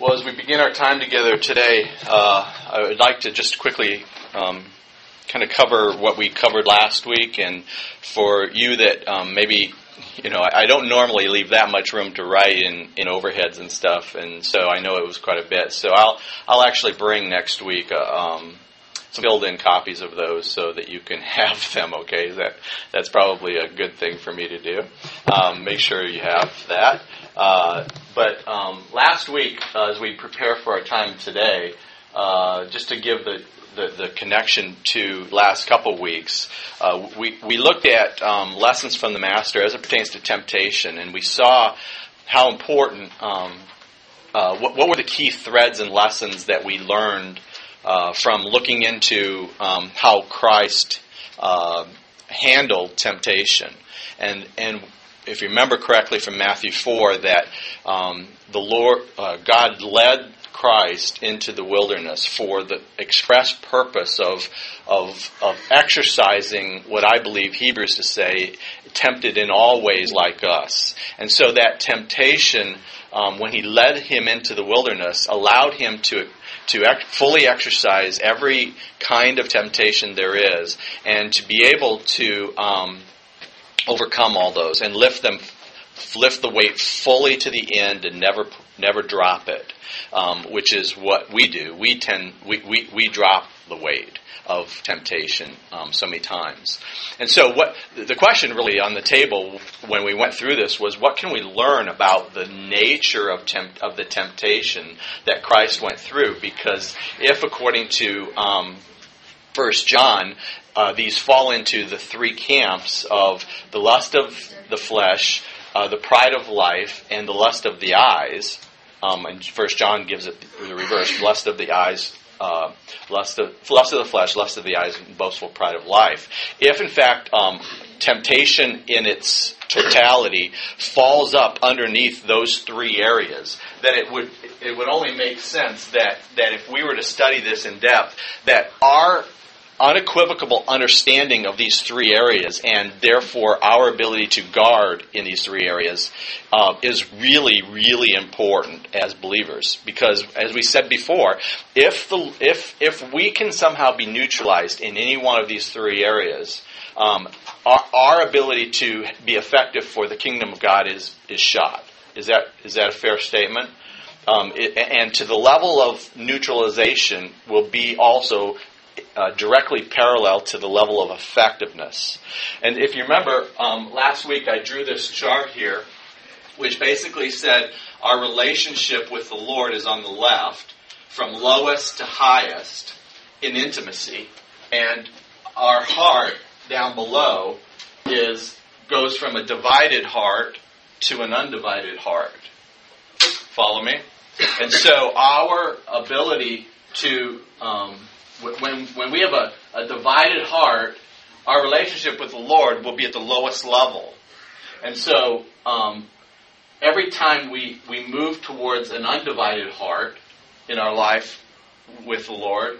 Well, as we begin our time together today, uh, I would like to just quickly um, kind of cover what we covered last week. And for you that um, maybe, you know, I, I don't normally leave that much room to write in, in overheads and stuff, and so I know it was quite a bit. So I'll I'll actually bring next week. Uh, um, some filled-in copies of those so that you can have them. Okay, that that's probably a good thing for me to do. Um, make sure you have that. Uh, but um, last week, uh, as we prepare for our time today, uh, just to give the, the, the, connection to last couple weeks, uh, we, we looked at um, lessons from the Master as it pertains to temptation, and we saw how important, um, uh, what, what, were the key threads and lessons that we learned uh, from looking into um, how Christ handled temptation. And, and if you remember correctly from Matthew 4, that um, the Lord, uh, God led Christ into the wilderness for the express purpose of, of, of exercising what I believe Hebrews to say, tempted in all ways like us. And so that temptation, um, when he led him into the wilderness, allowed him to to fully exercise every kind of temptation there is, and to be able to um, overcome all those and lift them lift the weight fully to the end and never never drop it, um, which is what we do. We tend we, we, we drop the weight of temptation um, so many times. And so, what the question really on the table when we went through this was, what can we learn about the nature of temp- of the temptation that Christ went through? Because if, according to um, First John, uh, these fall into the three camps of the lust of the flesh, uh, the pride of life, and the lust of the eyes. Um, and First John gives it the reverse: lust of the eyes, uh, lust of lust of the flesh, lust of the eyes, and boastful pride of life. If in fact um, temptation in its totality falls up underneath those three areas, then it would it would only make sense that that if we were to study this in depth, that our unequivocal understanding of these three areas and therefore our ability to guard in these three areas uh, is really really important as believers. Because as we said before if the if if we can somehow be neutralized in any one of these three areas um, our, our ability to be effective for the kingdom of God is is shot. Is that is that a fair statement? Um, it, and to the level of neutralization will be also uh, directly parallel to the level of effectiveness. And if you remember, um, last week I drew this chart here, which basically said our relationship with the Lord is on the left, from lowest to highest in intimacy, and our heart down below is goes from a divided heart to an undivided heart. Follow me? And so our ability to um, when, when we have a, a divided heart, our relationship with the Lord will be at the lowest level. And so, um, every time we, we move towards an undivided heart in our life with the Lord,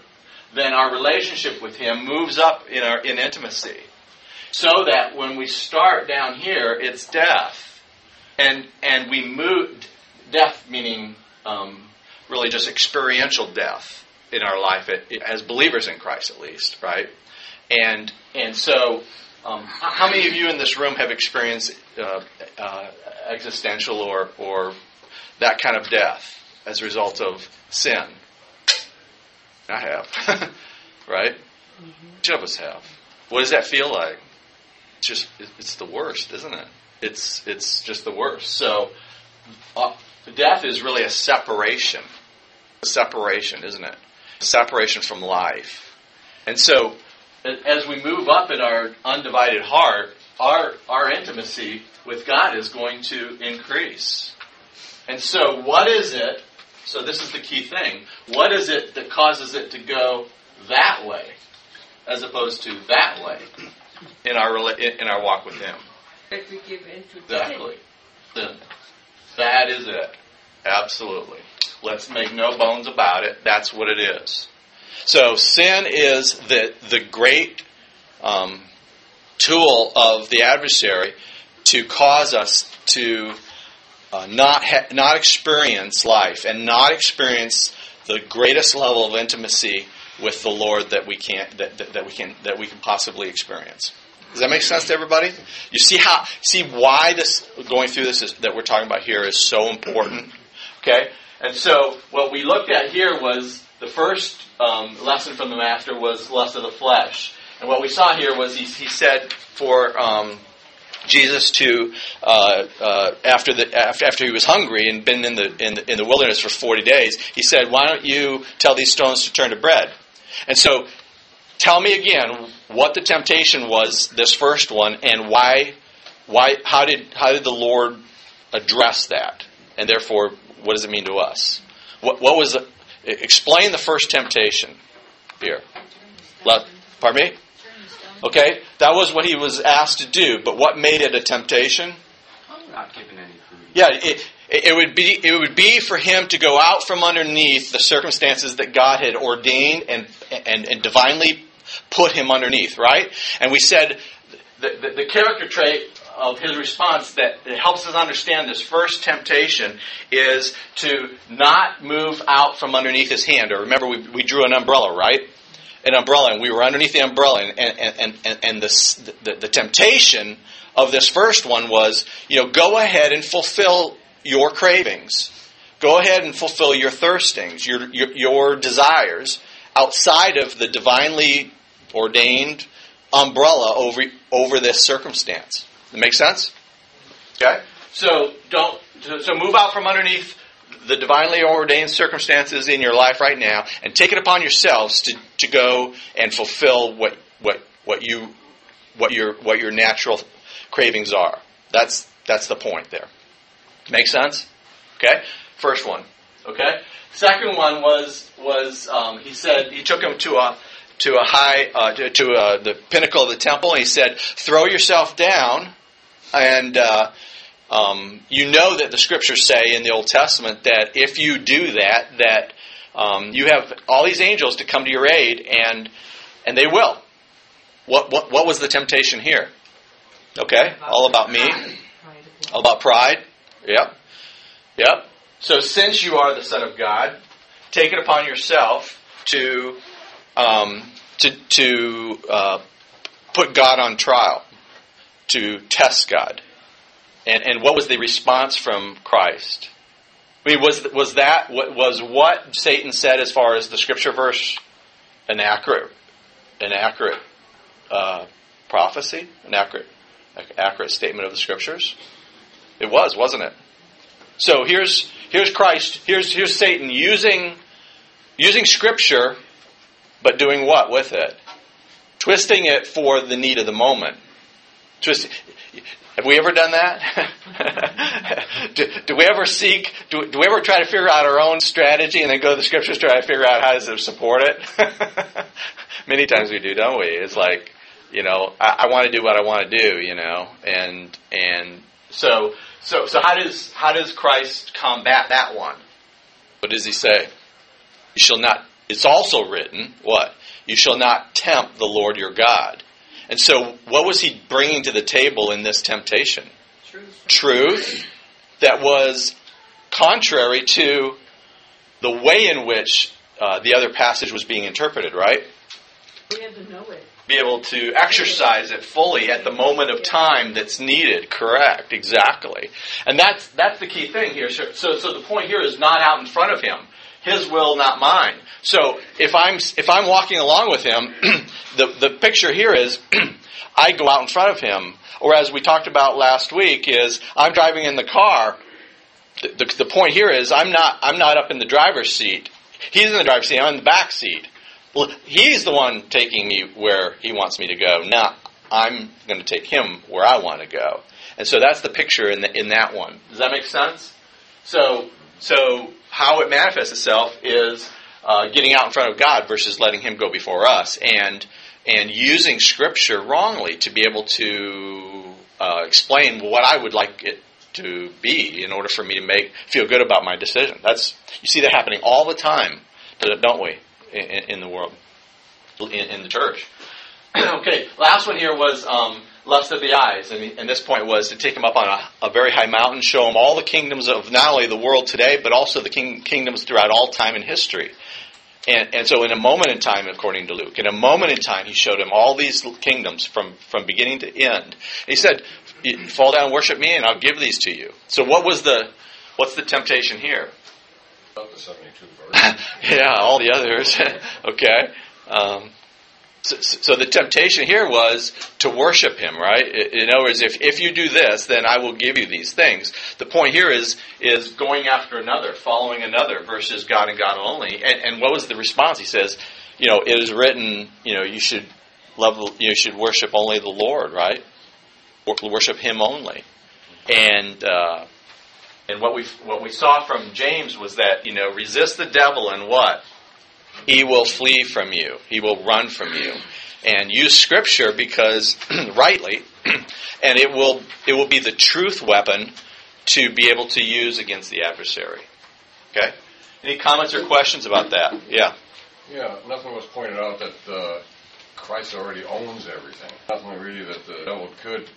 then our relationship with Him moves up in our in intimacy. So that when we start down here, it's death, and and we move death meaning um, really just experiential death in our life as believers in Christ, at least, right? And and so, um, how many of you in this room have experienced uh, uh, existential or or that kind of death as a result of sin? I have, right? Mm-hmm. Each of us have. What does that feel like? It's just it's the worst, isn't it? It's it's just the worst. So, uh, death is really a separation. A separation, isn't it? Separation from life. And so, as we move up in our undivided heart, our, our intimacy with God is going to increase. And so, what is it? So, this is the key thing. What is it that causes it to go that way as opposed to that way in our, in our walk with Him? That we give in to Exactly. That is it. Absolutely. Let's make no bones about it. That's what it is. So sin is the the great um, tool of the adversary to cause us to uh, not ha- not experience life and not experience the greatest level of intimacy with the Lord that we can that, that, that we can that we can possibly experience. Does that make sense to everybody? You see how see why this going through this is, that we're talking about here is so important. Okay, and so what we looked at here was the first um, lesson from the master was lust of the flesh, and what we saw here was he, he said for um, Jesus to uh, uh, after the after he was hungry and been in the, in the in the wilderness for forty days, he said, "Why don't you tell these stones to turn to bread?" And so, tell me again what the temptation was, this first one, and why why how did how did the Lord address that, and therefore, what does it mean to us? What what was the, explain the first temptation here? Let, pardon me. Okay, that was what he was asked to do, but what made it a temptation? Not given any food. Yeah, it, it would be it would be for him to go out from underneath the circumstances that God had ordained and and, and divinely put him underneath, right? And we said the, the, the character trait of his response that, that helps us understand this first temptation is to not move out from underneath his hand. Or remember, we, we drew an umbrella, right? An umbrella, and we were underneath the umbrella, and and and and the, the the temptation of this first one was, you know, go ahead and fulfill your cravings. Go ahead and fulfill your thirstings, your, your, your desires outside of the divinely ordained umbrella over, over this circumstance. That make sense? Okay? So don't so move out from underneath the divinely ordained circumstances in your life right now and take it upon yourselves to, to go and fulfill what what what you what your what your natural cravings are. That's that's the point there. Make sense? Okay. First one. Okay. Second one was was um, he said he took him to a to a high uh, to, to uh, the pinnacle of the temple and he said throw yourself down and uh, um, you know that the scriptures say in the Old Testament that if you do that that um, you have all these angels to come to your aid and and they will. What what what was the temptation here? Okay, all about me, all about pride. Yep, yep. So since you are the Son of God, take it upon yourself to um, to to uh, put God on trial, to test God. And and what was the response from Christ? I mean, was was that what was what Satan said as far as the scripture verse an accurate an accurate uh, prophecy, an accurate accurate statement of the scriptures? It was, wasn't it? So here's here's Christ, here's here's Satan using using scripture, but doing what with it? Twisting it for the need of the moment. Have we ever done that? do, do, we ever seek? Do, do we ever try to figure out our own strategy and then go to the scriptures to try to figure out how it support it? Many times we do, don't we? It's like, you know, I, I want to do what I want to do, you know, and and so so so how does how does Christ combat that one? What does he say? You shall not. It's also written what you shall not tempt the Lord your God. And so, what was he bringing to the table in this temptation? Truth. Truth that was contrary to the way in which uh, the other passage was being interpreted, right? We have to know it. Be able to exercise it fully at the moment of time that's needed. Correct, exactly. And that's that's the key thing here. So, so, so the point here is not out in front of him. His will, not mine. So if I'm if I'm walking along with him, the the picture here is I go out in front of him. Or as we talked about last week, is I'm driving in the car. The, the, the point here is I'm not I'm not up in the driver's seat. He's in the driver's seat. I'm in the back seat. He's the one taking me where he wants me to go. Not I'm going to take him where I want to go. And so that's the picture in the, in that one. Does that make sense? So so how it manifests itself is uh, getting out in front of God versus letting Him go before us, and and using Scripture wrongly to be able to uh, explain what I would like it to be in order for me to make feel good about my decision. That's you see that happening all the time, don't we, in, in the world, in, in, the church? okay, last one here was um, lust of the eyes. And, and this point was to take him up on a, a, very high mountain, show him all the kingdoms of not only the world today, but also the king, kingdoms throughout all time in history. And, and so, in a moment in time, according to Luke, in a moment in time, he showed him all these kingdoms from, from beginning to end. He said, "Fall down and worship me, and I'll give these to you." So, what was the what's the temptation here? Not the seventy-two verse. yeah, all the others. okay. Um, so, so, the temptation here was to worship him, right? In other words, if, if you do this, then I will give you these things. The point here is is going after another, following another, versus God and God only. And, and what was the response? He says, you know, it is written, you know, you should love, you should worship only the Lord, right? Worship Him only. And uh, and what we what we saw from James was that you know resist the devil and what he will flee from you. He will run from you. And use scripture because rightly, and it will it will be the truth weapon to be able to use against the adversary. Okay? Any comments or questions about that? Yeah. Yeah, nothing was pointed out that uh, Christ already owns everything. Nothing really that the devil could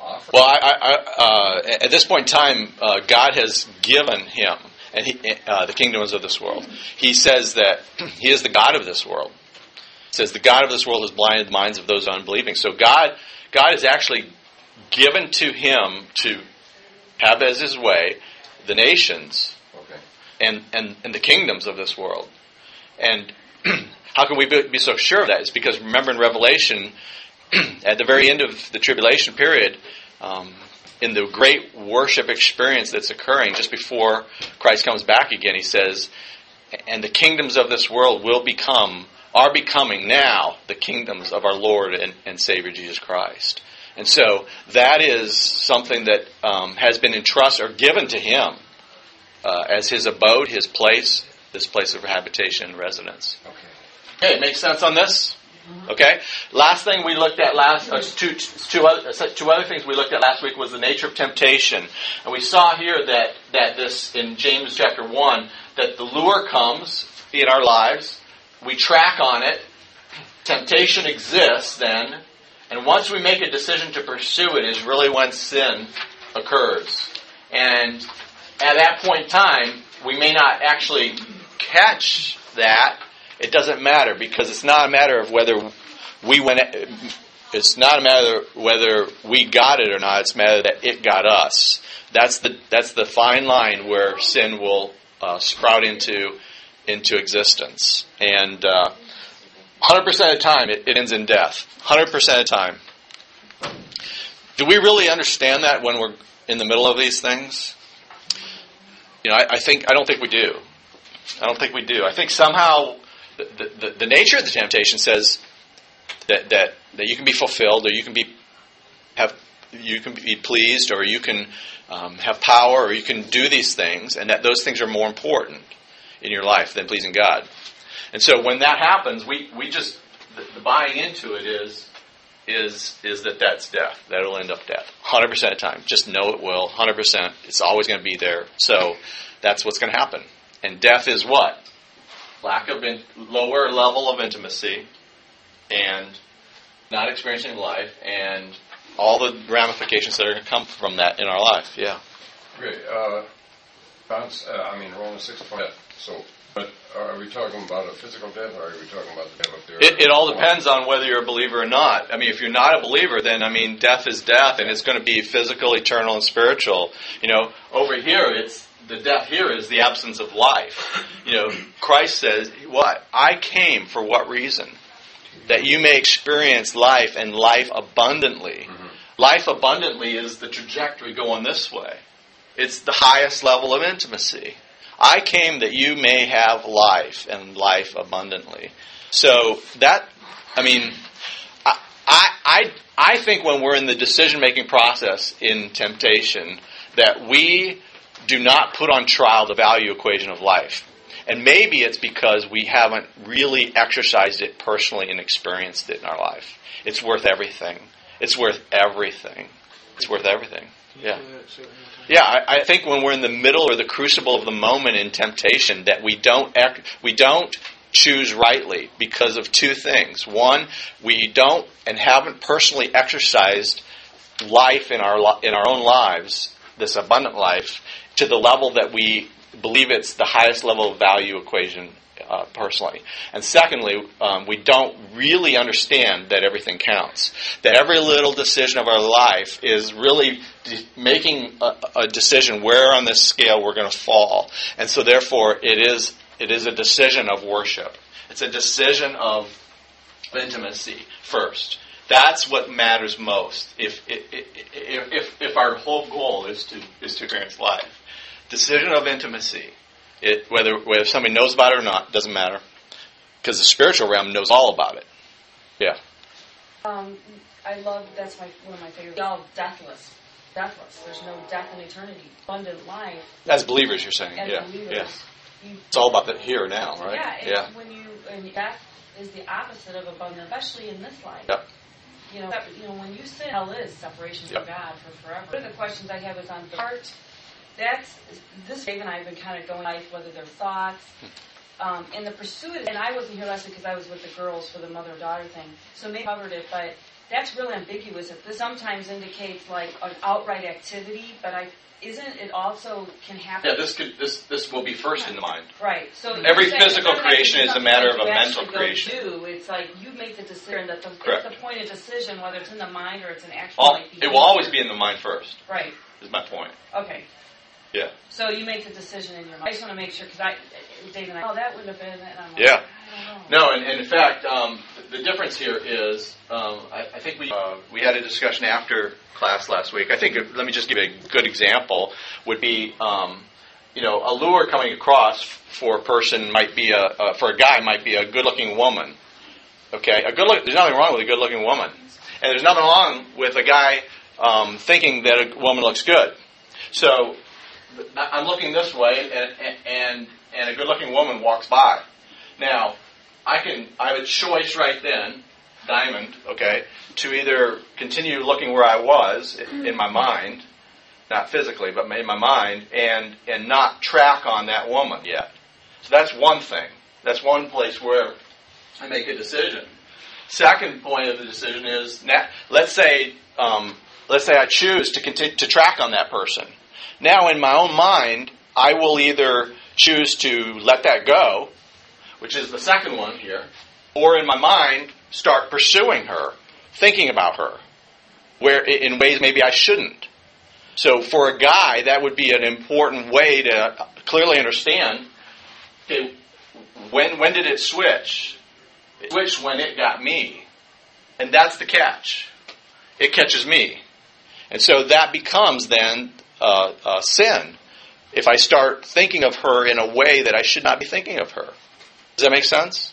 offer. Well, I, I, uh, at this point in time, uh, God has given him and he, uh, the kingdoms of this world. He says that he is the God of this world. He says the God of this world has blinded the minds of those unbelieving. So God, God has actually given to him to have as his way the nations okay. and, and, and the kingdoms of this world. And how can we be so sure of that? It's because remember in Revelation, at the very end of the tribulation period, um, in the great worship experience that's occurring just before Christ comes back again, he says, and the kingdoms of this world will become, are becoming now the kingdoms of our Lord and, and Savior Jesus Christ. And so that is something that um, has been entrusted or given to him uh, as his abode, his place, this place of habitation and residence. Okay. Okay, makes sense on this? Okay. Last thing we looked at last uh, two, two, other, uh, two other things we looked at last week was the nature of temptation, and we saw here that that this in James chapter one that the lure comes in our lives, we track on it. Temptation exists then, and once we make a decision to pursue it, is really when sin occurs. And at that point in time, we may not actually catch that it doesn't matter because it's not a matter of whether we went. It's not a matter whether we got it or not. It's a matter that it got us. That's the that's the fine line where sin will uh, sprout into into existence. And uh, 100% of the time, it, it ends in death. 100% of the time. Do we really understand that when we're in the middle of these things? You know, I, I think I don't think we do. I don't think we do. I think somehow the, the, the nature of the temptation says that, that, that you can be fulfilled or you can be have you can be pleased or you can um, have power or you can do these things and that those things are more important in your life than pleasing God. And so when that happens, we, we just the, the buying into it is is is that that's death. That'll end up death. 100% of the time. Just know it will. 100%. It's always going to be there. So that's what's going to happen. And death is what? Lack of in, lower level of intimacy, and not experiencing life, and all the ramifications that are going to come from that in our life. Yeah. Okay. Uh, bounce, uh, I mean, Romans six twenty. So, but are we talking about a physical death, or are we talking about the death of the? It, it all depends on whether you're a believer or not. I mean, if you're not a believer, then I mean, death is death, and it's going to be physical, eternal, and spiritual. You know, over here, it's the death here is the absence of life. You know, Christ says, "What I came for? What reason? That you may experience life and life abundantly. Mm-hmm. Life abundantly is the trajectory going this way. It's the highest level of intimacy. I came that you may have life and life abundantly. So that, I mean, I, I, I think when we're in the decision making process in temptation, that we do not put on trial the value equation of life. And maybe it's because we haven't really exercised it personally and experienced it in our life. It's worth everything. It's worth everything. It's worth everything. Yeah. Yeah, I, I think when we're in the middle or the crucible of the moment in temptation, that we don't we don't choose rightly because of two things. One, we don't and haven't personally exercised life in our in our own lives, this abundant life, to the level that we believe it's the highest level of value equation uh, personally. And secondly, um, we don't really understand that everything counts. That every little decision of our life is really de- making a, a decision where on this scale we're going to fall. And so, therefore, it is it is a decision of worship. It's a decision of intimacy first. That's what matters most. If if, if, if, our whole goal is to is to experience life, decision of intimacy. It, whether whether somebody knows about it or not doesn't matter, because the spiritual realm knows all about it. Yeah. Um, I love, that's my, one of my favorite, all deathless, deathless. There's no death in eternity. Abundant life As believers, you're saying. as yeah. believers. Yeah. You, It's all about the here and now, right? Yeah, and when you, and death is the opposite of abundant, especially in this life. Yep. You know, you know, when you sin, hell is separation Yep. from God for forever. One of the questions I have is on the heart. That's this. Dave and I have been kind of going life, whether they're thoughts, um, in the pursuit. And I wasn't here last week because I was with the girls for the mother daughter thing, so maybe I covered it. But that's really ambiguous. If this sometimes indicates like an outright activity, but I isn't it also can happen. Yeah. This could this this will be first in the mind. Right. So Every physical like creation is a matter of a mental creation. Do. It's like you make the decision that the, Correct. the point of decision, whether it's in the mind or it's an actual. All, like, it will always be in the mind first. Right. Is my point. Okay. Yeah. So you make the decision in your mind. I just want to make sure because I, David, and I, oh, that would have been. And I'm like, Yeah. I don't know. No, and, and in fact, um, the, the difference here is um, I, I think we uh, we had a discussion after class last week. I think uh, let me just give a good example would be um, you know a lure coming across for a person might be a uh, for a guy might be a good looking woman. Okay, a good look. There's nothing wrong with a good looking woman, and there's nothing wrong with a guy um, thinking that a woman looks good. So I- I'm looking this way, and and and a good looking woman walks by. Now, I can I have a choice right then, diamond, okay, to either continue looking where I was in my mind, not physically, but in my mind, and and not track on that woman yet. So that's one thing. That's one place where I make a decision. Second point of the decision is, now, let's say, um, let's say I choose to continue to track on that person. Now, in my own mind, I will either choose to let that go, which is the second one here, or in my mind start pursuing her, thinking about her, where in ways maybe I shouldn't. So, for a guy, that would be an important way to clearly understand. Okay, when when did it switch? It switched when it got me, and that's the catch. It catches me, and so that becomes then uh, uh, sin. If I start thinking of her in a way that I should not be thinking of her, does that make sense?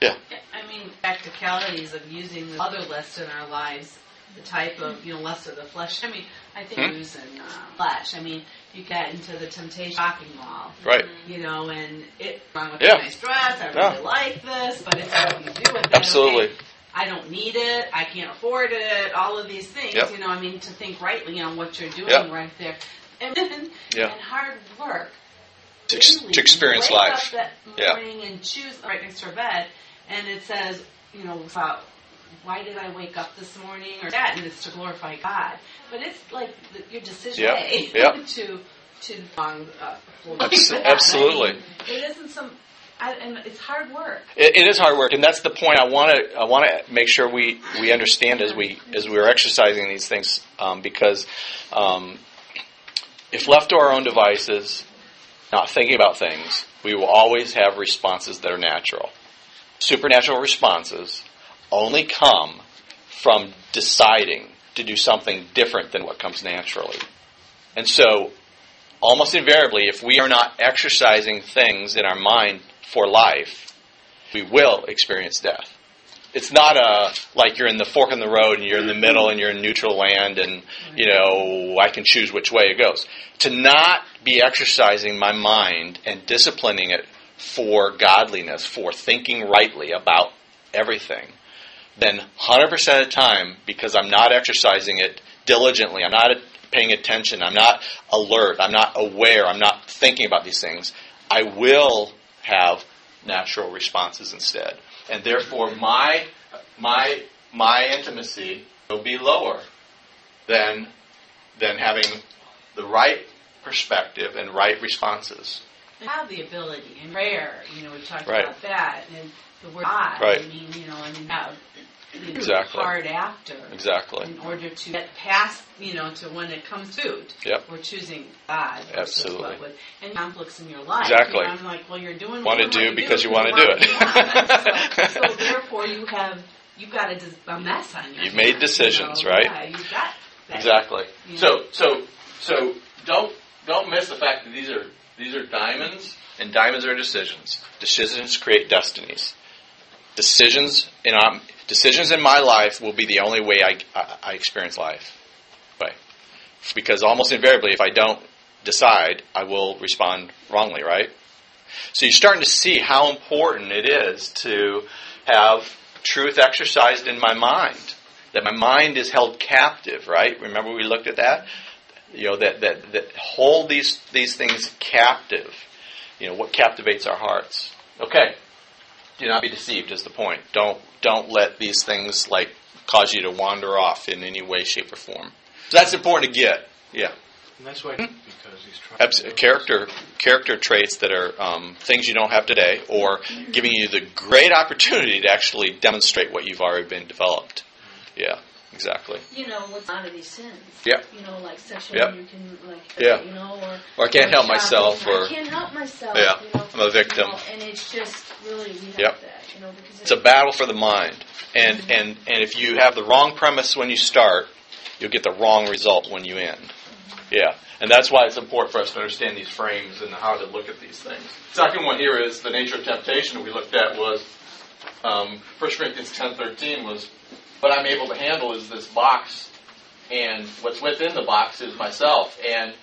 Yeah. I mean, practicalities of using the other lust in our lives, the type of, you know, lust of the flesh. I mean, I think Hmm? using uh, flesh. I mean, you get into the temptation shopping mall, Right. you know, and it wrong with Yeah. a nice dress. I Yeah. really like this, but it's what you do with it. Absolutely. Okay, I don't need it. I can't afford it. All of these things, Yep. you know. I mean, to think rightly on what you're doing Yep. right there, and then Yeah. and hard work To, ex- to experience wake life. Up that Yeah. morning and choose right next to her bed, and it says, you know, about why did I wake up this morning or that, and it's to glorify God. But it's like the, your decision Yeah. day Yeah. to to um, uh, Abs- absolutely. I mean, it isn't some, It's hard work. It, it is hard work, and that's the point I want to I want to make sure we, we understand as we as we are exercising these things, um, because um, if left to our own devices, not thinking about things, we will always have responses that are natural. Supernatural responses only come from deciding to do something different than what comes naturally, and so almost invariably, if we are not exercising things in our mind for life, we will experience death. It's not a like you're in the fork in the road and you're in the middle and you're in neutral land and you know I can choose which way it goes. To not be exercising my mind and disciplining it for godliness, for thinking rightly about everything, then 100% of the time, because I'm not exercising it diligently, I'm not paying attention, I'm not alert, I'm not aware, I'm not thinking about these things, I will have natural responses instead. And therefore, my, my, my intimacy will be lower. than than having the right perspective and right responses. have the ability in prayer. You know, we talked Right. about that and the word God. Right. I mean, you know, I mean, have the Exactly. hard after Exactly. in order to get past, you know, to when it comes to it. Yep. We're choosing God. Absolutely. what would- and conflicts in your life. Exactly. You know, I'm like, well, you're doing Wanna do what because you wanna do it. so, so therefore, you have you've got a, dis- a mess on your You've made decisions, you know? right? Yeah, you've got that. Exactly. Yeah. So so so don't don't miss the fact that these are these are diamonds and diamonds are decisions. Decisions create destinies. Decisions in um, decisions in my life will be the only way I, I, I experience life. Way. Because almost invariably, if I don't decide, I will respond wrongly. Right. So you're starting to see how important it is to have truth exercised in my mind. That my mind is held captive, right? Remember we looked at that? You know, that, that, that hold these, these things captive. You know, what captivates our hearts. Okay. Do not be deceived is the point. Don't don't let these things like cause you to wander off in any way, shape, or form. So that's important to get. Yeah. And that's why, because he's trying Abs- character character traits that are um, things you don't have today, or giving you the great opportunity to actually demonstrate what you've already been developed. Yeah, exactly. you know, what's out of these sins. Yeah. You know, like sexual, Yep. you can like, Yeah. you know, or Or I can't help myself, or I can't help myself. Yeah, you know, I'm a victim. you know, and it's just really we have Yep. that, you know, because it's a battle for the mind, and and and if you have the wrong premise when you start, you'll get the wrong result when you end. Yeah, and that's why it's important for us to understand these frames and how to look at these things. Second one here is the nature of temptation. We looked at was um, 1 Corinthians ten thirteen was what I'm able to handle is this box, and what's within the box is myself, and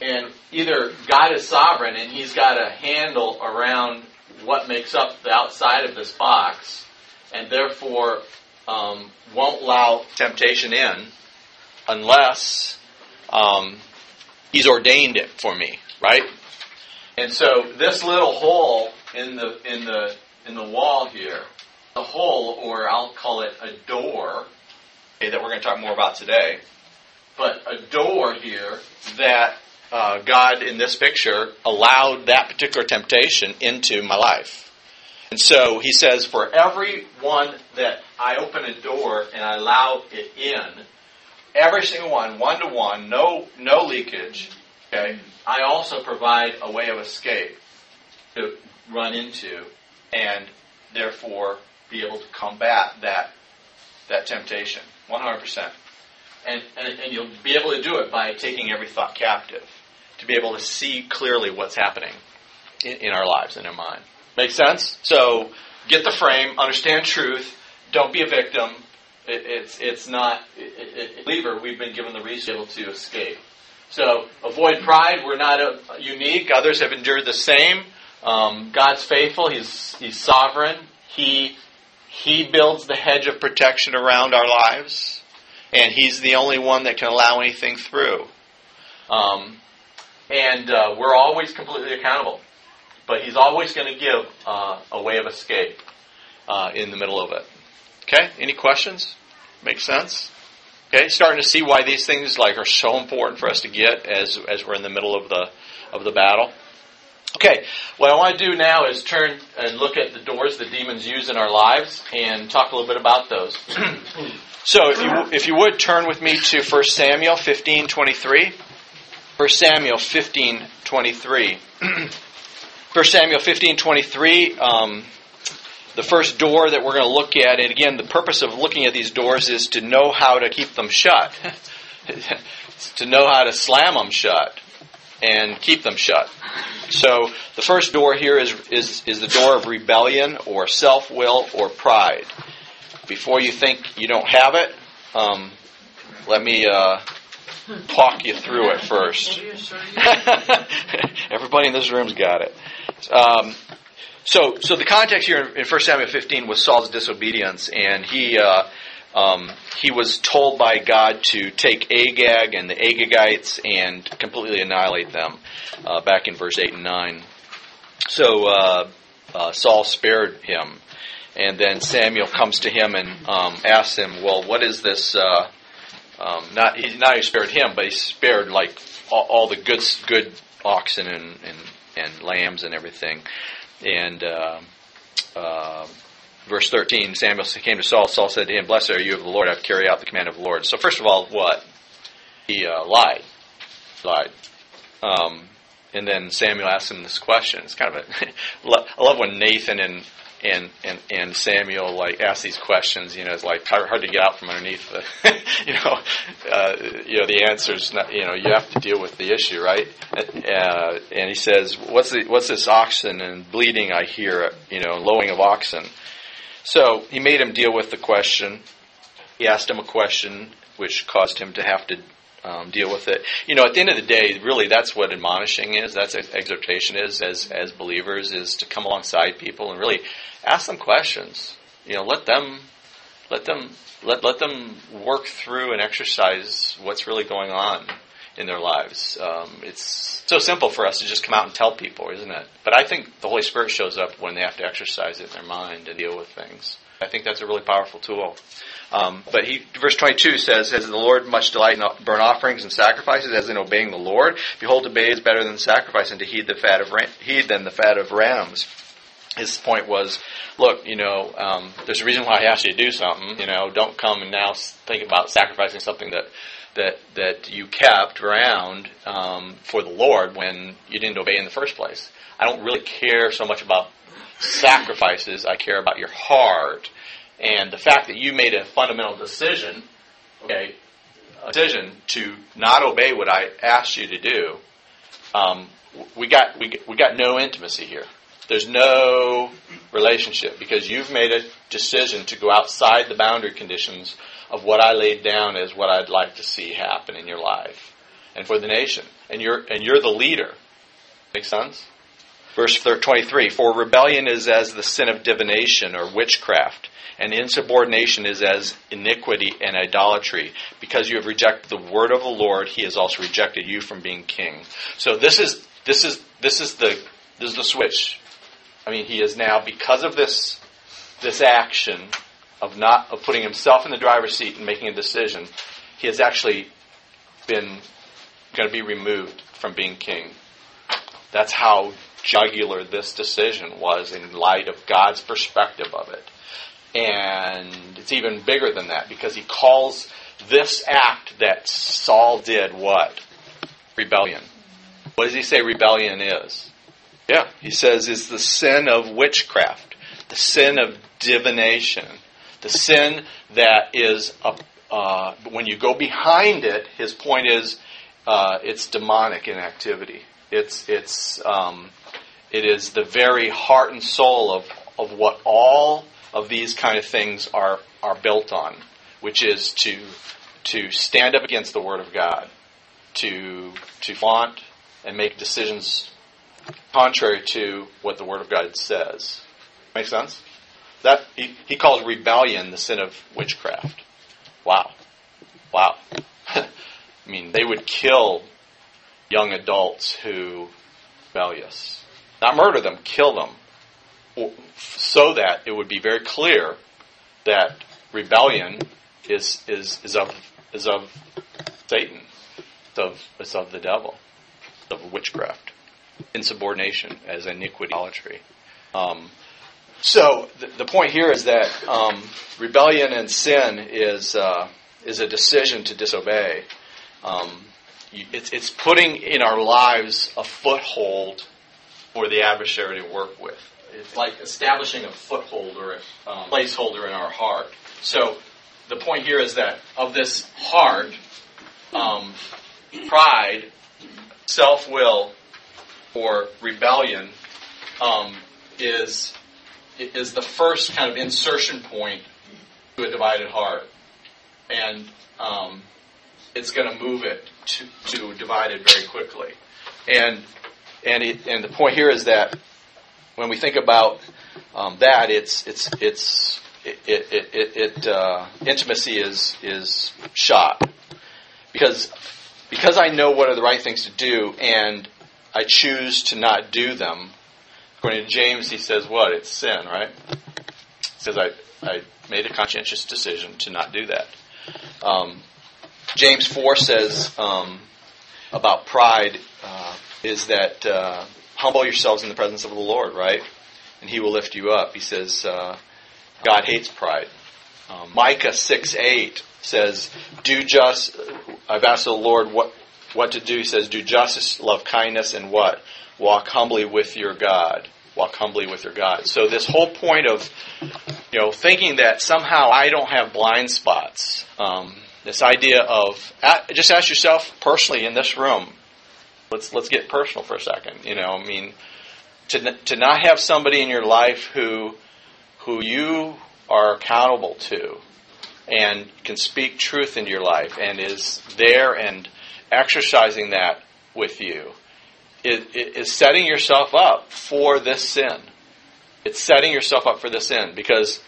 and either God is sovereign and He's got a handle around what makes up the outside of this box, and therefore um, won't allow temptation in unless um, He's ordained it for me, right? And so this little hole in the in the in the wall here, the hole, or I'll call it a door, okay, that we're going to talk more about today, but a door here that uh, God in this picture allowed that particular temptation into my life. And so he says, for every one that I open a door and I allow it in, every single one, one to one, no no leakage. Okay, I also provide a way of escape to run into, and therefore be able to combat that that temptation, one hundred percent. And, and and you'll be able to do it by taking every thought captive, to be able to see clearly what's happening in, in our lives and in mind. Make sense? So get the frame, understand truth, don't be a victim. It, it's it's not it, it, believer. We've been given the reason to escape. So avoid pride. We're not uh unique. Others have endured the same. Um, God's faithful. He's He's sovereign. He He builds the hedge of protection around our lives, and He's the only one that can allow anything through. Um, and uh, we're always completely accountable, but He's always going to give uh, a way of escape uh, in the middle of it. Okay. Any questions? Make sense? Okay, starting to see why these things like are so important for us to get as as we're in the middle of the of the battle. Okay, what I want to do now is turn and look at the doors that demons use in our lives and talk a little bit about those. so, if you if you would turn with me to 1 Samuel 15:23. 1 Samuel 15:23. 1 Samuel 15:23 um, the first door that we're going to look at, and again, the purpose of looking at these doors is to know how to keep them shut, to know how to slam them shut and keep them shut. So the first door here is, is, is the door of rebellion or self will or pride. Before you think you don't have it, um, let me uh, talk you through it first. Everybody in this room's got it. Um, so, so the context here in 1 Samuel 15 was Saul's disobedience, and he uh, um, he was told by God to take Agag and the Agagites and completely annihilate them. Uh, back in verse 8 and 9. So uh, uh, Saul spared him, and then Samuel comes to him and um, asks him, "Well, what is this? Uh, um, not he not only spared him, but he spared like all, all the good good oxen and, and and lambs and everything. And uh, uh, verse thirteen, Samuel came to Saul. Saul said to him, "Blessed are you of the Lord. I've carried out the command of the Lord." So first of all, what he uh, lied, lied. Um, and then Samuel asked him this question. It's kind of a I love when Nathan and and and and Samuel like ask these questions. You know, it's like hard, hard to get out from underneath the, you know, uh, you know the answers. Not, you know, you have to deal with the issue, right? Uh, and he says, "What's the, what's this oxen and bleating I hear? You know, lowing of oxen." So he made him deal with the question. He asked him a question which caused him to have to um, deal with it. You know, at the end of the day, really, that's what admonishing is. That's exhortation is as as believers is to come alongside people and really ask them questions. You know, let them let them let let them work through and exercise what's really going on in their lives. Um, it's so simple for us to just come out and tell people, isn't it? But I think the Holy Spirit shows up when they have to exercise it in their mind and deal with things. I think that's a really powerful tool. Um, but he, verse 22 says, Has the Lord much delight in burnt offerings and sacrifices, as in obeying the Lord? Behold, obey is better than sacrifice, and to heed the fat of heed than the fat of rams. His point was, look, you know, um, there's a reason why I asked you to do something. You know, don't come and now think about sacrificing something that that that you kept around um, for the Lord when you didn't obey in the first place. I don't really care so much about sacrifices. I care about your heart and the fact that you made a fundamental decision, okay, decision to not obey what I asked you to do, um, we got we, we got no intimacy here. There's no relationship because you've made a decision to go outside the boundary conditions of what I laid down as what I'd like to see happen in your life and for the nation. And you're and you're the leader. Make sense? Verse 23 For rebellion is as the sin of divination or witchcraft, and insubordination is as iniquity and idolatry. Because you have rejected the word of the Lord, he has also rejected you from being king. So this is this is this is the this is the switch. I mean, he is now because of this this action of not of putting himself in the driver's seat and making a decision, he has actually been going to be removed from being king. That's how jugular this decision was in light of God's perspective of it. And it's even bigger than that because he calls this act that Saul did what? Rebellion. What does he say rebellion is? Yeah, he says it's the sin of witchcraft, the sin of divination, the sin that is, a, uh, when you go behind it, his point is uh, it's demonic in activity. It's, it's, um, it is the very heart and soul of, of what all of these kind of things are, are built on, which is to, to stand up against the Word of God, to, to flaunt and make decisions contrary to what the Word of God says. Make sense? That he, he calls rebellion the sin of witchcraft. Wow. Wow. I mean, they would kill young adults who rebellious. Not murder them, kill them. So that it would be very clear that rebellion is, is, is, of, is of Satan. It's of, it's of the devil. Of witchcraft. Insubordination as iniquity, idolatry. Um, so the, the, point here is that um, rebellion and sin is uh, is a decision to disobey. Um, it's, it's putting in our lives a foothold for the adversary to work with. It's like establishing a foothold or a um, placeholder in our heart. So the point here is that of this heart, um, pride, self will, or rebellion um, is is the first kind of insertion point to a divided heart, and um, it's going to move it to, to divided very quickly. And and it, and the point here is that when we think about um, that, it's it's it's it, it, it, it uh, intimacy is is shot because because I know what are the right things to do and I choose to not do them. According to James, he says what? It's sin, right? He says I I made a conscientious decision to not do that. Um, James 4 says um, about pride uh, is that uh, humble yourselves in the presence of the Lord, right? And he will lift you up. He says uh, God hates pride. Um, Micah 6 8 says, Do just, I've asked the Lord what, what to do. He says, Do justice, love kindness, and what? Walk humbly with your God. Walk humbly with your God. So this whole point of, you know, thinking that somehow I don't have blind spots, um, this idea of, just ask yourself personally in this room, let's, let's get personal for a second. You know, I mean, to, to not have somebody in your life who, who you are accountable to and can speak truth into your life and is there and exercising that with you is, is setting yourself up for this sin. It's setting yourself up for this sin because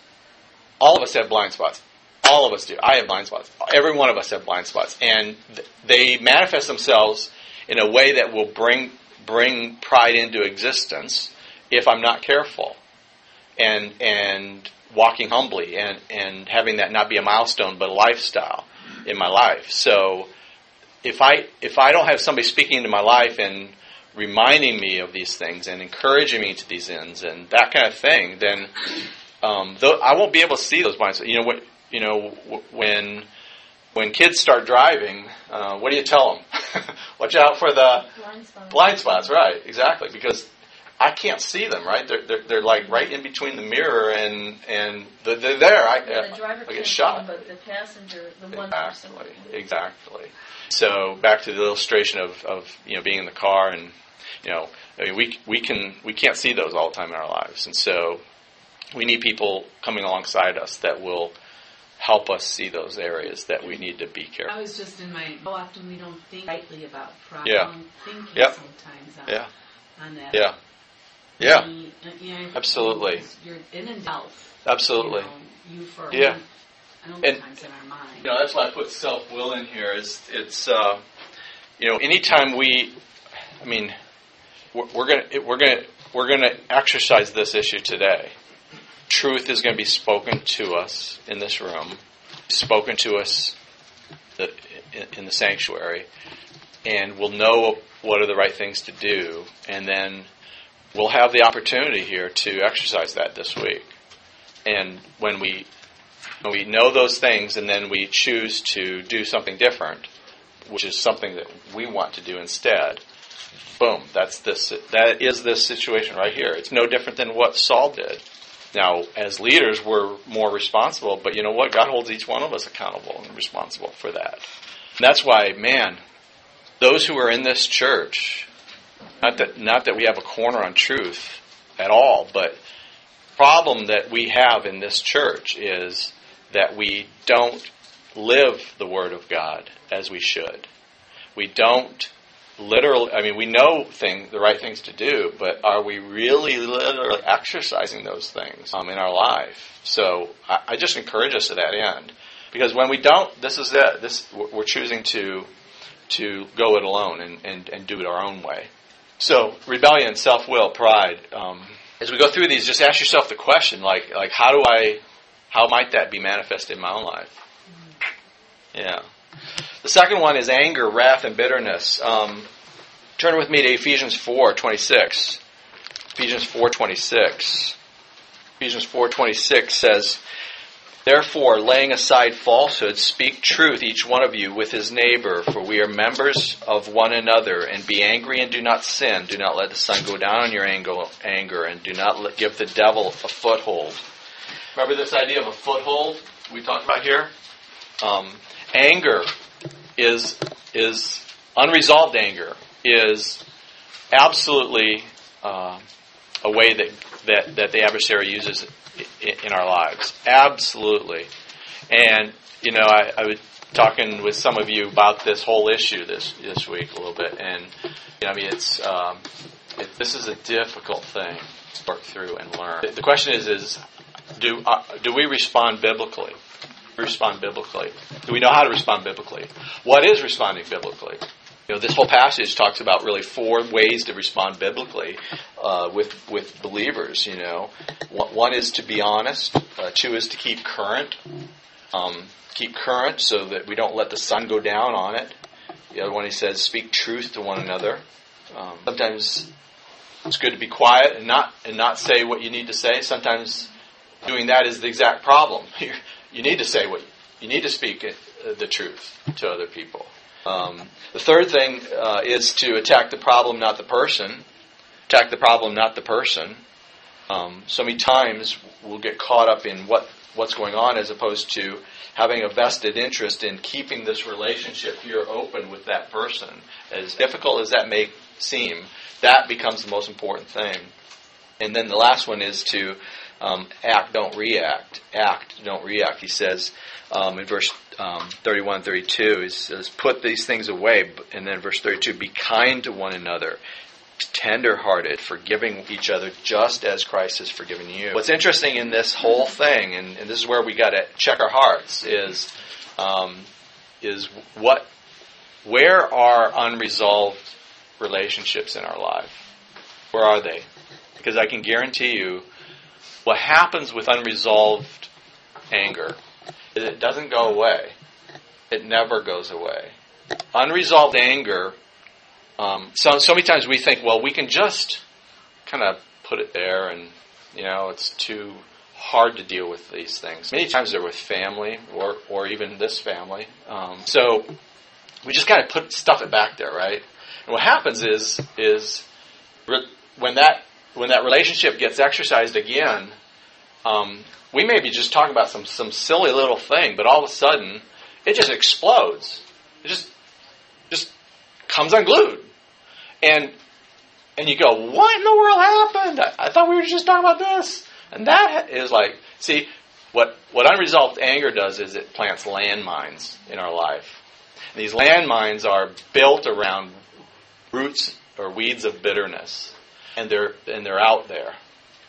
all of us have blind spots. All of us do. I have blind spots. Every one of us have blind spots, and th- they manifest themselves in a way that will bring bring pride into existence if I'm not careful, and and walking humbly and and having that not be a milestone but a lifestyle in my life. So if I if I don't have somebody speaking into my life and reminding me of these things and encouraging me to these ends and that kind of thing, then um, though I won't be able to see those blind spots. You know what? You know when when kids start driving, uh, what do you tell them? Watch out for the Blind spot. blind spots, right? Exactly, because I can't see them, right? They're they're, they're like right in between the mirror and and they're, they're there. I, the driver I get shot. but the passenger, the one person. Exactly, exactly. So back to the illustration of, of you know being in the car and you know I mean we we can we can't see those all the time in our lives, and so we need people coming alongside us that will help us see those areas that we need to be careful. I was just in my. How often we don't think rightly about pride. Yeah. I'm thinking Yep. sometimes on, Yeah, on that. yeah, yeah, You- you know, Absolutely. You're in and out. absolutely. You, know, you for Yeah. I know And- times in our mind. You know, that's why I put self will in here. Is it's uh, you know anytime we, I mean, we're, we're gonna we're gonna we're gonna exercise this issue today. Truth is going to be spoken to us in this room, spoken to us the, in, in the sanctuary, and we'll know what are the right things to do, and then we'll have the opportunity here to exercise that this week. And when we when we know those things and then we choose to do something different, which is something that we want to do instead, boom, that's this that is this situation right here. It's no different than what Saul did. Now, as leaders, we're more responsible, but you know what? God holds each one of us accountable and responsible for that. And that's why, man, those who are in this church, not that not that we have a corner on truth at all, but problem that we have in this church is that we don't live the Word of God as we should. We don't literally, I mean, we know thing, the right things to do, but are we really literally exercising those things um, in our life? So I, I just encourage us to that end. Because when we don't, this is it. This, we're choosing to, to go it alone and, and, and do it our own way. So rebellion, self-will, pride. Um, as we go through these, just ask yourself the question, like, like how do I, how might that be manifested in my own life? Yeah. The second one is anger, wrath, and bitterness. Um, turn with me to Ephesians four twenty six. Ephesians four twenty six. Ephesians four twenty six says, Therefore, laying aside falsehood, speak truth, each one of you, with his neighbor, for we are members of one another. And be angry and do not sin. Do not let the sun go down on your anger, and do not give the devil a foothold. Remember this idea of a foothold we talked about here? Um, anger is is unresolved anger is absolutely uh, a way that, that that the adversary uses in, our lives. Absolutely, and you know I, I was talking with some of you about this whole issue this this week a little bit, and you know I mean it's um, it, this is a difficult thing to work through and learn. The question is is do uh, do we respond biblically? respond biblically? Do we know how to respond biblically? What is responding biblically? You know, this whole passage talks about really four ways to respond biblically uh, with with believers. You know, one, is to be honest. Uh, two is to keep current um, keep current so that we don't let the sun go down on it. The other one he says, speak truth to one another. Um, sometimes it's good to be quiet and not and not say what you need to say. Sometimes doing that is the exact problem. you need to say what you need to speak uh, the truth to other people. Um, the third thing uh, is to attack the problem, not the person. Attack the problem, not the person. Um, so many times we'll get caught up in what what's going on as opposed to having a vested interest in keeping this relationship here open with that person. As difficult as that may seem, that becomes the most important thing. And then the last one is to um, act, don't react. Act, don't react. He says um, in verse um, 31 32, he says, Put these things away. And then verse 32, be kind to one another, tender-hearted, forgiving each other just as Christ has forgiven you. What's interesting in this whole thing, and, and this is where we got to check our hearts, is um, is what where are unresolved relationships in our life? Where are they? Because I can guarantee you, what happens with unresolved anger is it doesn't go away. It never goes away. Unresolved anger um, so so many times we think, well, we can just kind of put it there, and you know, it's too hard to deal with these things. Many times they're with family or or even this family. Um, so we just kind of put stuff it back there, right? And what happens is is when that when that relationship gets exercised again, um, we may be just talking about some some silly little thing, but all of a sudden it just explodes. It just just comes unglued. And and you go, what in the world happened? I, I thought we were just talking about this. And that is like, see, what, what unresolved anger does is it plants landmines in our life. And these landmines are built around roots or weeds of bitterness. And they're, and they're out there.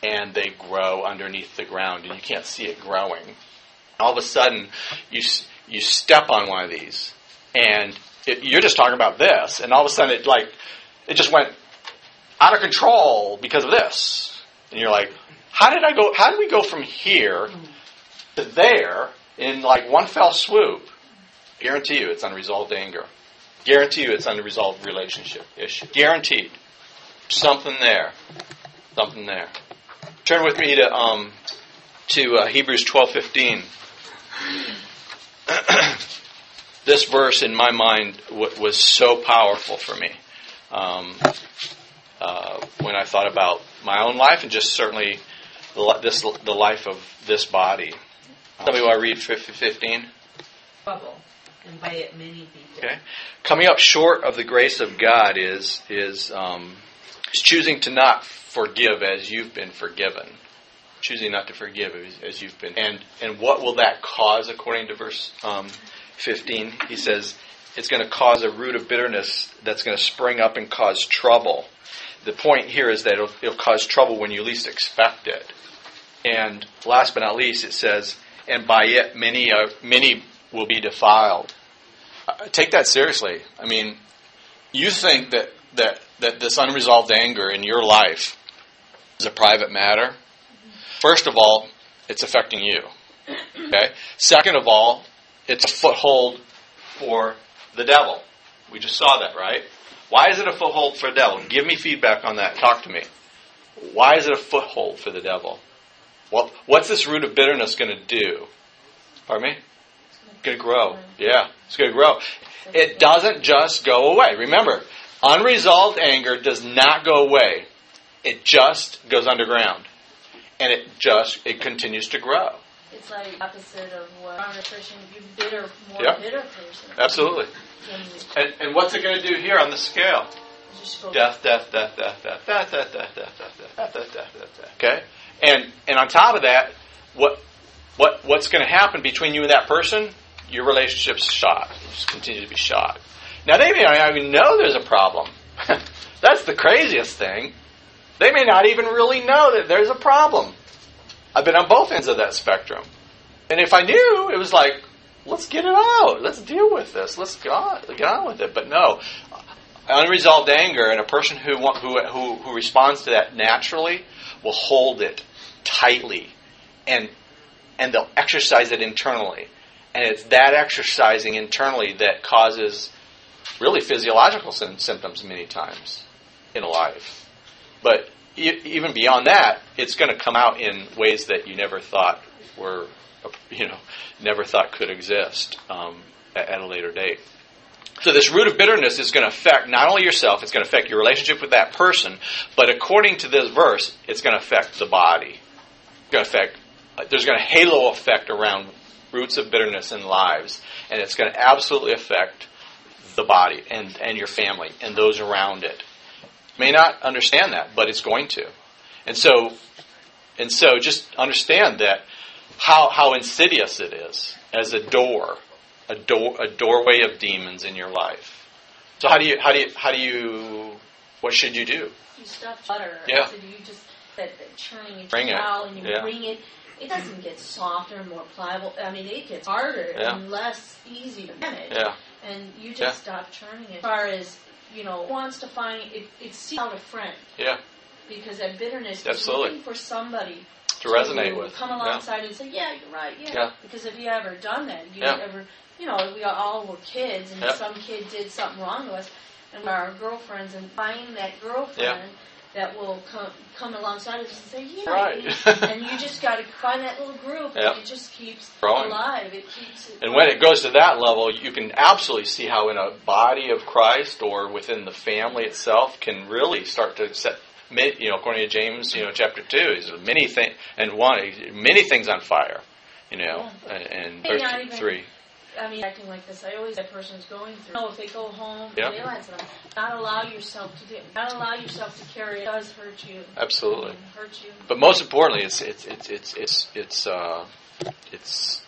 And they grow underneath the ground, and you can't see it growing. All of a sudden, you, you step on one of these, and it, you're just talking about this, and all of a sudden it like it just went out of control because of this. And you're like, how did I go? How did we go from here to there in like one fell swoop? Guarantee you, it's unresolved anger. Guarantee you, it's unresolved relationship issue. Guaranteed. Something there. Something there. Turn with me to um, to uh, Hebrews twelve fifteen. this verse, in my mind, w- was so powerful for me um, uh, when I thought about my own life and just certainly the, this, the life of this body. Tell me why I read 15. Bubble. And by it, many people. Okay. Coming up short of the grace of God is is um, is choosing to not forgive as you've been forgiven. Choosing not to forgive as, you've been. And and what will that cause according to verse um, 15? He says, it's going to cause a root of bitterness that's going to spring up and cause trouble. The point here is that it'll, it'll cause trouble when you least expect it. And last but not least, it says, and by it many uh, many will be defiled. Uh, take that seriously. I mean, you think that, that, that this unresolved anger in your life is a private matter. First of all, it's affecting you. Okay? Second of all, it's a foothold for the devil. We just saw that, right? Why is it a foothold for the devil? Give me feedback on that. Talk to me. Why is it a foothold for the devil? Well, what's this root of bitterness going to do? Pardon me? It's going to grow. Yeah, it's going to grow. It doesn't just go away. Remember, unresolved anger does not go away. It just goes underground. And it just, it continues to grow. It's like the opposite of what on a Christian, you bitter, more Yeah. bitter person. Absolutely. And, and what's it going to do here on the scale? just go Death, death, death, death, death, death, death, death, death, death, death, death, death, death, death, death. Okay? And and on top of that, what what what's going to happen between you and that person? Your relationship's shot. You just continue to be shot. Now they may not even know there's a problem. That's the craziest thing. They may not even really know that there's a problem. I've been on both ends of that spectrum. And if I knew, it was like, let's get it out. Let's deal with this. Let's get on, get on with it. But no, unresolved anger and a person who, who, who, who responds to that naturally will hold it tightly and, and they'll exercise it internally. And it's that exercising internally that causes really physiological sym- symptoms many times in a life. But e- even beyond that, it's going to come out in ways that you never thought were, you know, never thought could exist um, at, at a later date. So this root of bitterness is going to affect not only yourself, it's going to affect your relationship with that person, but according to this verse, it's going to affect the body. It's going to affect. There's going to halo effect around roots of bitterness in lives, and it's going to absolutely affect the body and, and your family and those around it. May not understand that, but it's going to. And so and so just understand that how how insidious it is as a door, a door a doorway of demons in your life. So how do you how do you how do you what should you do? You stuff butter. Yeah. So you just that, that churning it Bring it. and you Yeah. bring it. It doesn't get softer and more pliable. I mean, it gets harder Yeah. and less easy to manage. Yeah. And you just Yeah. stop churning it. As far as you know, wants to find it, it seeks out a friend Yeah. because that bitterness Absolutely. is looking for somebody To resonate with. come Yeah. alongside and say, "Yeah, you're right." Yeah. Yeah. Because if you ever done that, you Yeah. ever, you know, we all were kids, and Yeah. some kid did something wrong to us, and we're our girlfriends, and find that girlfriend that will come come alongside us and say, "Yeah." Right. and you just got to find that little group, Yeah. and it just keeps Growing. alive. It keeps. It And when it goes to that level, you can absolutely see how in a body of Christ or within the family itself can really start to set, you know, according to James, you know, chapter two, is many things and one, many things on fire, you know, and, and not verse even- three. I mean, acting like this, I always that person's going through. No, if they go home, Yeah. realize that not allow yourself to do, not allow yourself to carry. It does hurt you. Absolutely. Hurt you. But most importantly, it's it's it's it's it's it's uh, it's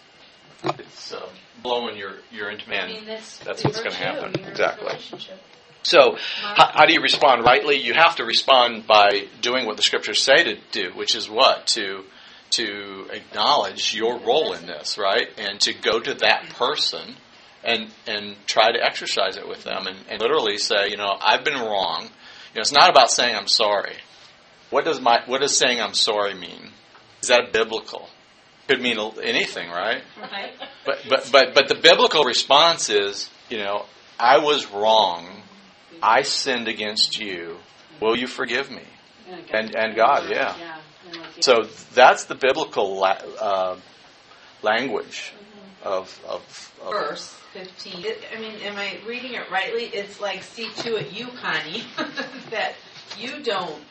it's uh, blowing your your into I man. mean, that's that's what's gonna happen. Exactly. So, how, how do you respond rightly? You have to respond by doing what the scriptures say to do, which is what to to acknowledge your role in this, right, and to go to that person and and try to exercise it with them, and, and literally say, you know, I've been wrong. You know, it's not about saying I'm sorry. What does my what does saying I'm sorry mean? Is that biblical? Could mean anything, right? Right? But but but but the biblical response is, you know, I was wrong. I sinned against you. Will you forgive me? And and God, yeah. So that's the biblical la- uh, language of of, of verse 15. It, I mean, am I reading it rightly? It's like, see to it, you, Connie, that you don't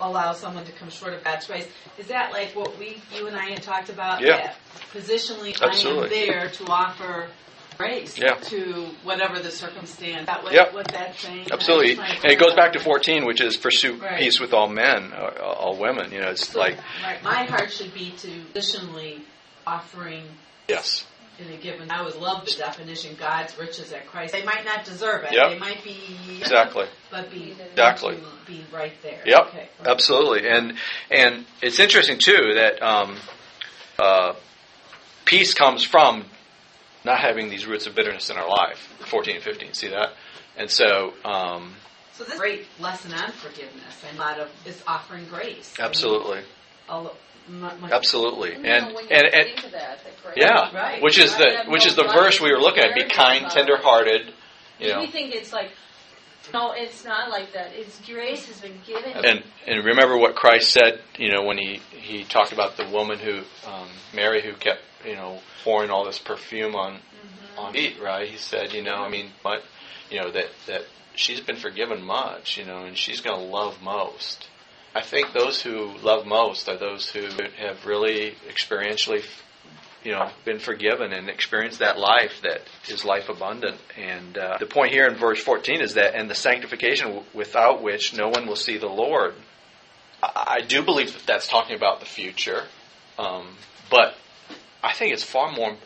allow someone to come short of God's grace. Is that like what we, you and I had talked about? Yeah. That positionally, Absolutely. I am there to offer grace Yeah. to whatever the circumstance. That what, Yep. what that's saying? absolutely, I'm just trying and it goes back to 14, which is pursue Right. peace with all men, uh, all women. You know, it's So, like right, my heart should be to positionally offering yes, in a given. I always love the definition God's riches at Christ. They might not deserve it. Yep. They might be exactly. but be Exactly. be right there. Yep, Okay. absolutely, and and it's interesting too that um, uh, peace comes from not having these roots of bitterness in our life. Fourteen and fifteen, see that, and so um, So this a great lesson on forgiveness and a lot of is offering grace. absolutely, All, my, my, absolutely, You and know, when you and, and that, that yeah, Right. which is the which is the verse we were looking at. Be kind, about- tender-hearted, you know, We think it's like, no, it's not like that. It's grace has been given. And and remember what Christ said, you know, when he he talked about the woman who um, Mary who kept you know pouring all this perfume on on feet, right? He said, you know, I mean, but you know that that she's been forgiven much, you know, and she's going to love most. I think those who love most are those who have really experientially, you know, been forgiven and experienced that life that is life abundant. And uh, the point here in verse 14 is that, and the sanctification without which no one will see the Lord. I, I do believe that that's talking about the future, um, but I think it's far more